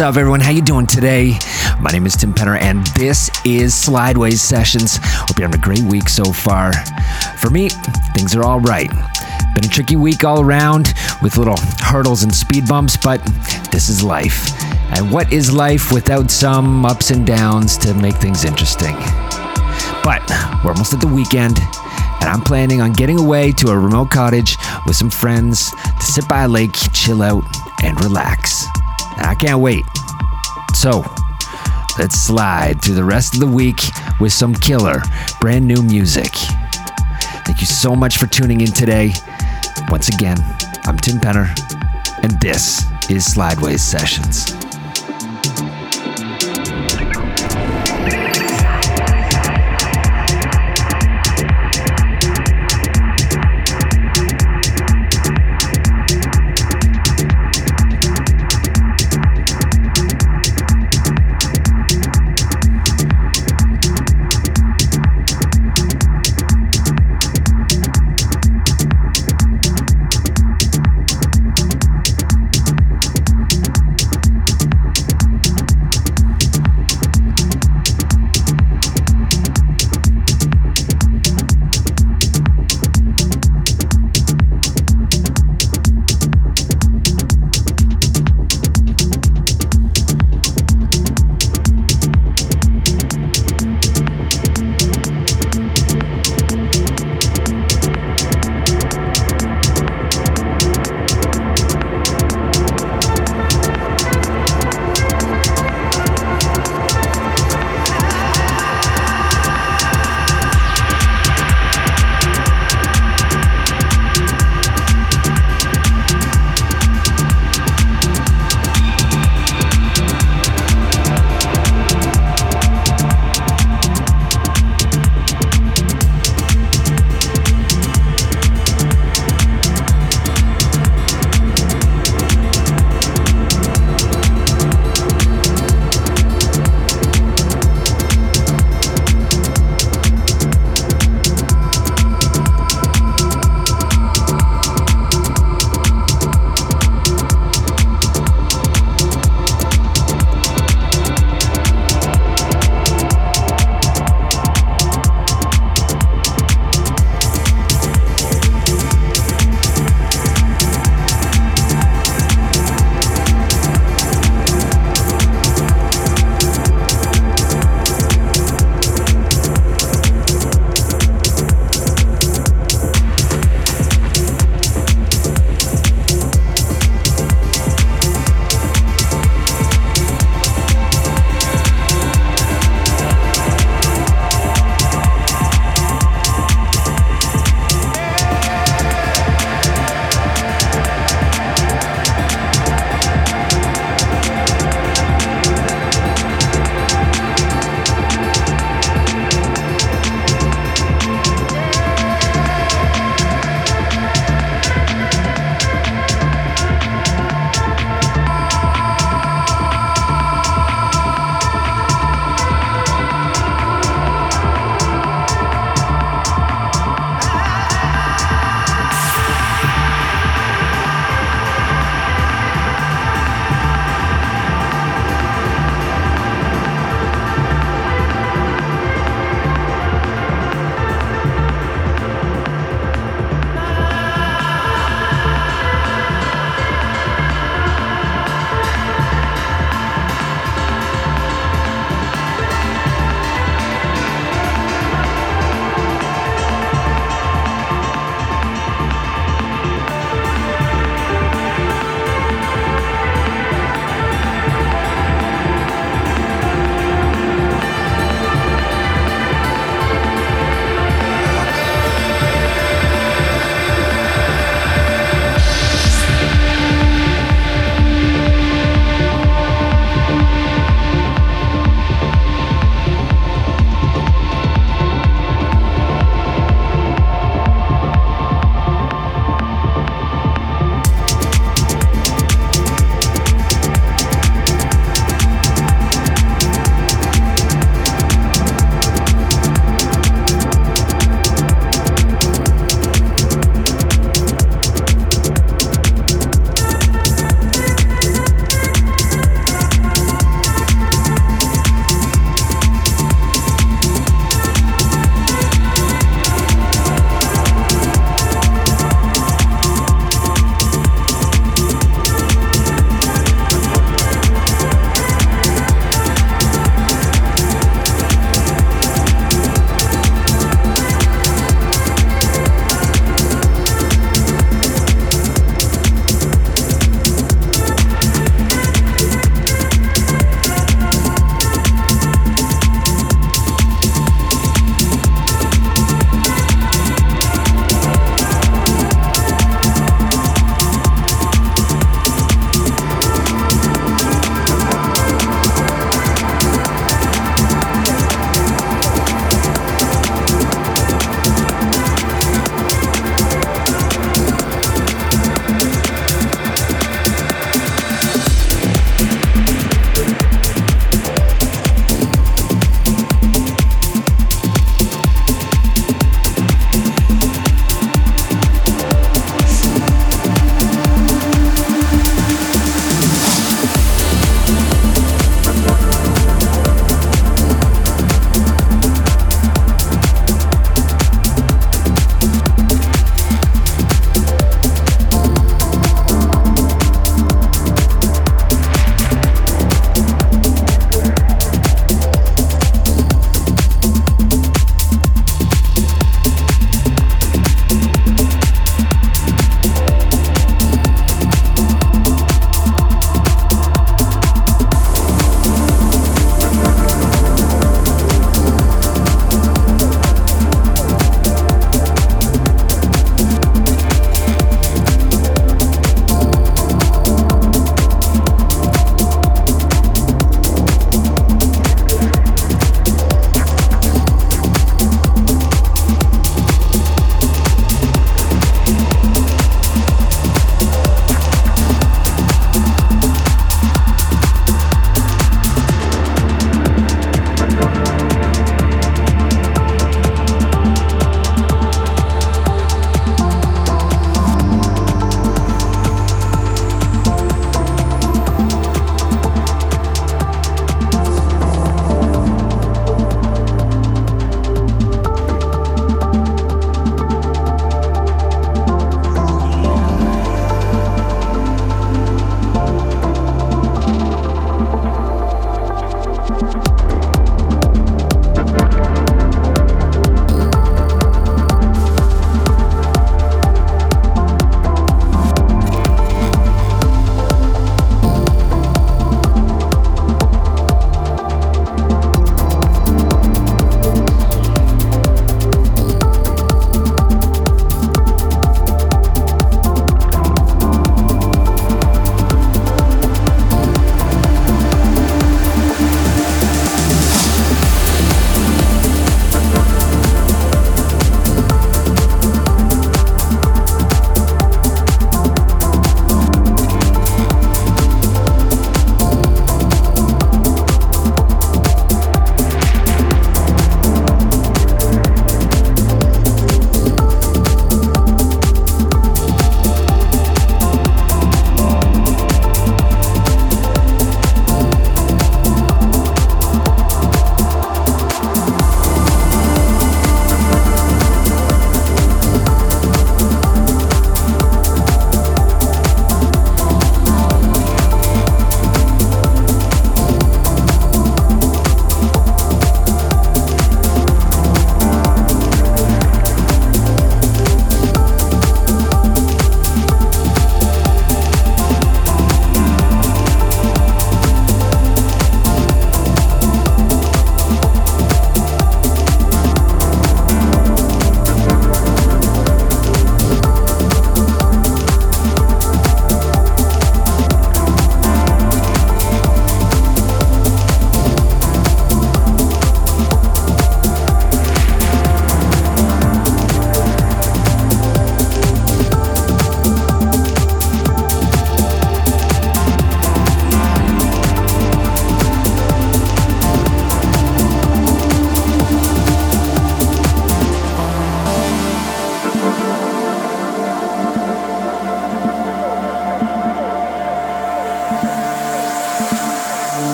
What's up, everyone? How you doing today? My name is Tim Penner, and this is Slideways Sessions. Hope you're having a great week so far. For me, things are all right. Been a tricky week all around with little hurdles and speed bumps, but this is life. And what is life without some ups and downs to make things interesting? But we're almost at the weekend, and I'm planning on getting away to a remote cottage with some friends to sit by a lake, chill out, and relax. Can't wait. So, let's slide through the rest of the week with some killer, brand new music. Thank you so much for tuning in today. Once again, I'm Tim Penner, and this is Slideways Sessions.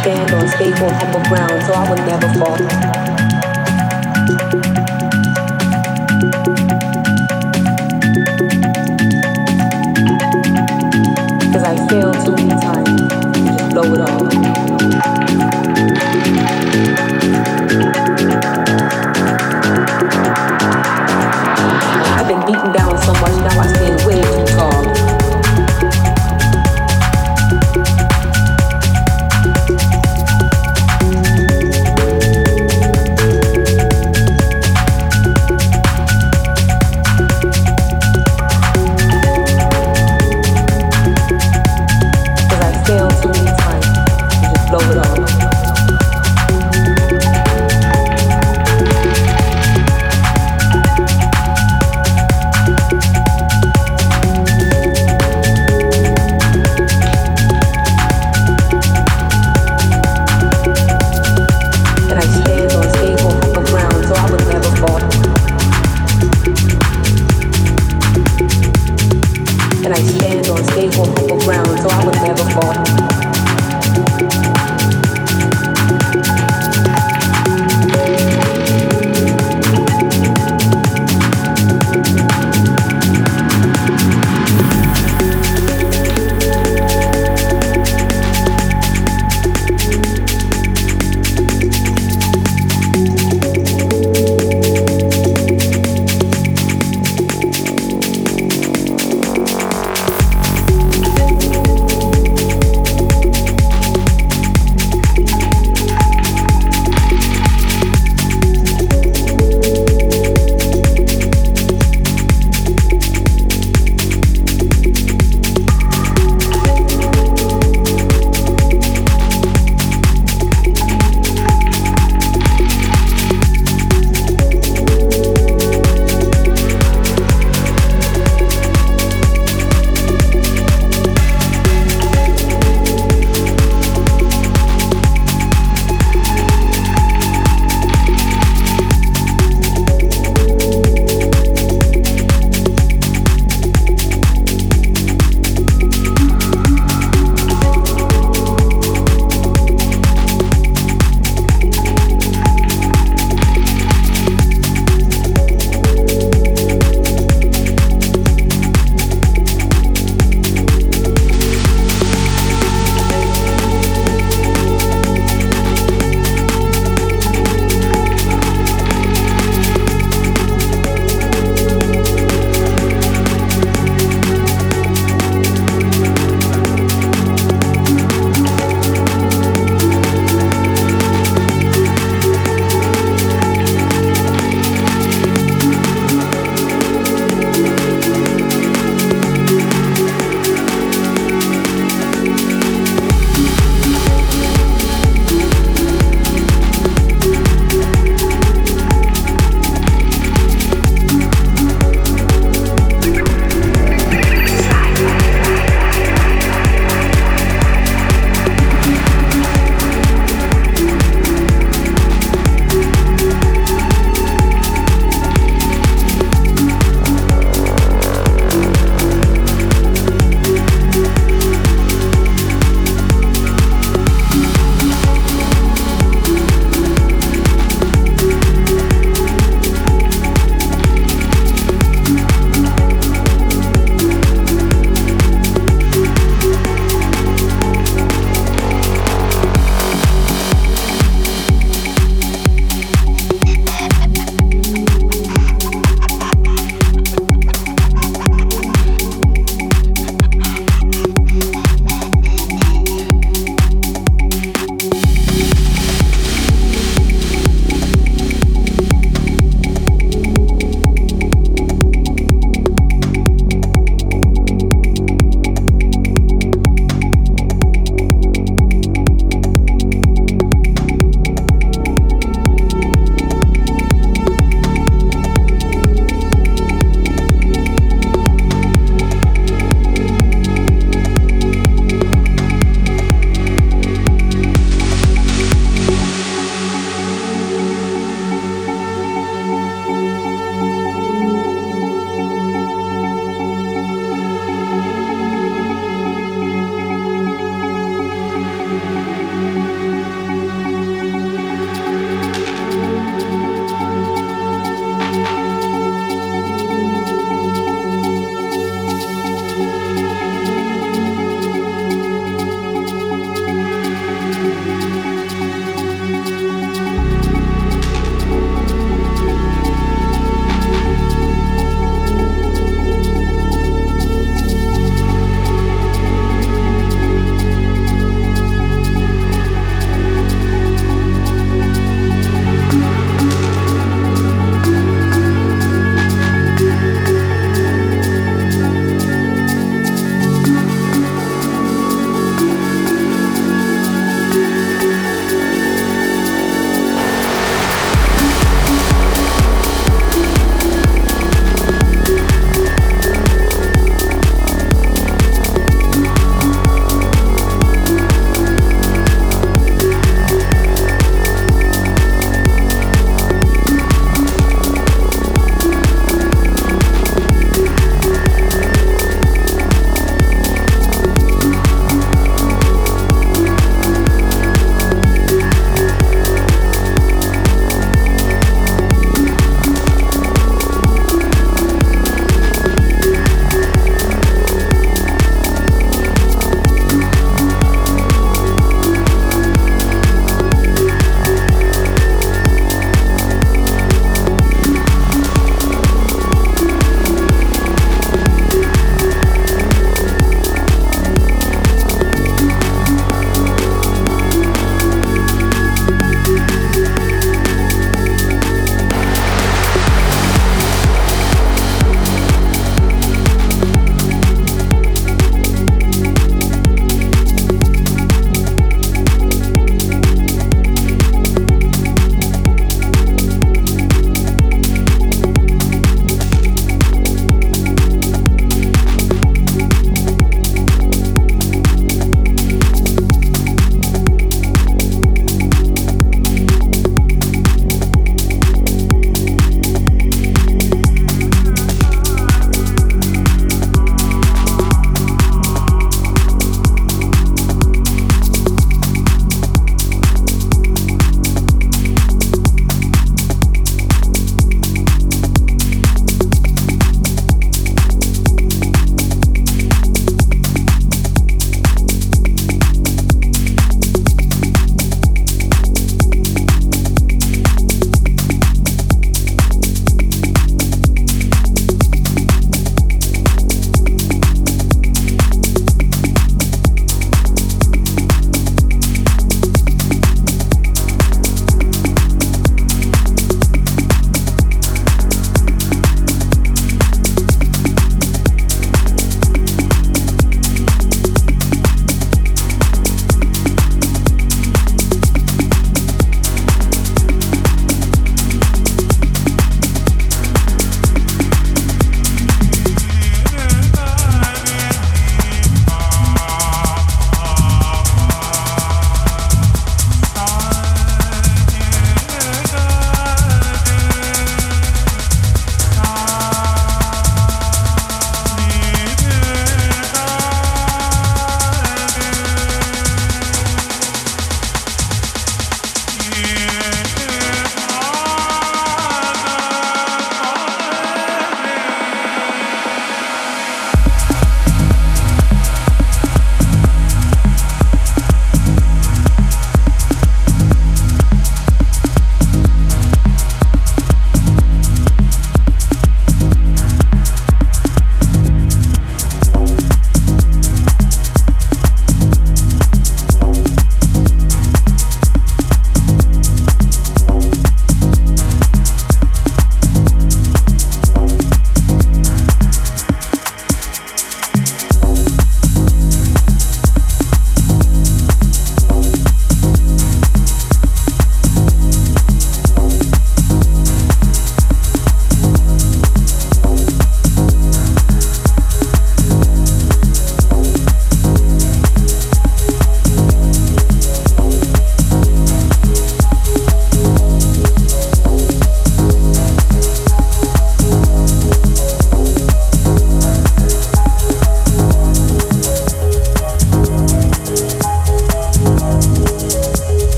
Stand on stable, humble ground, so I would never fall.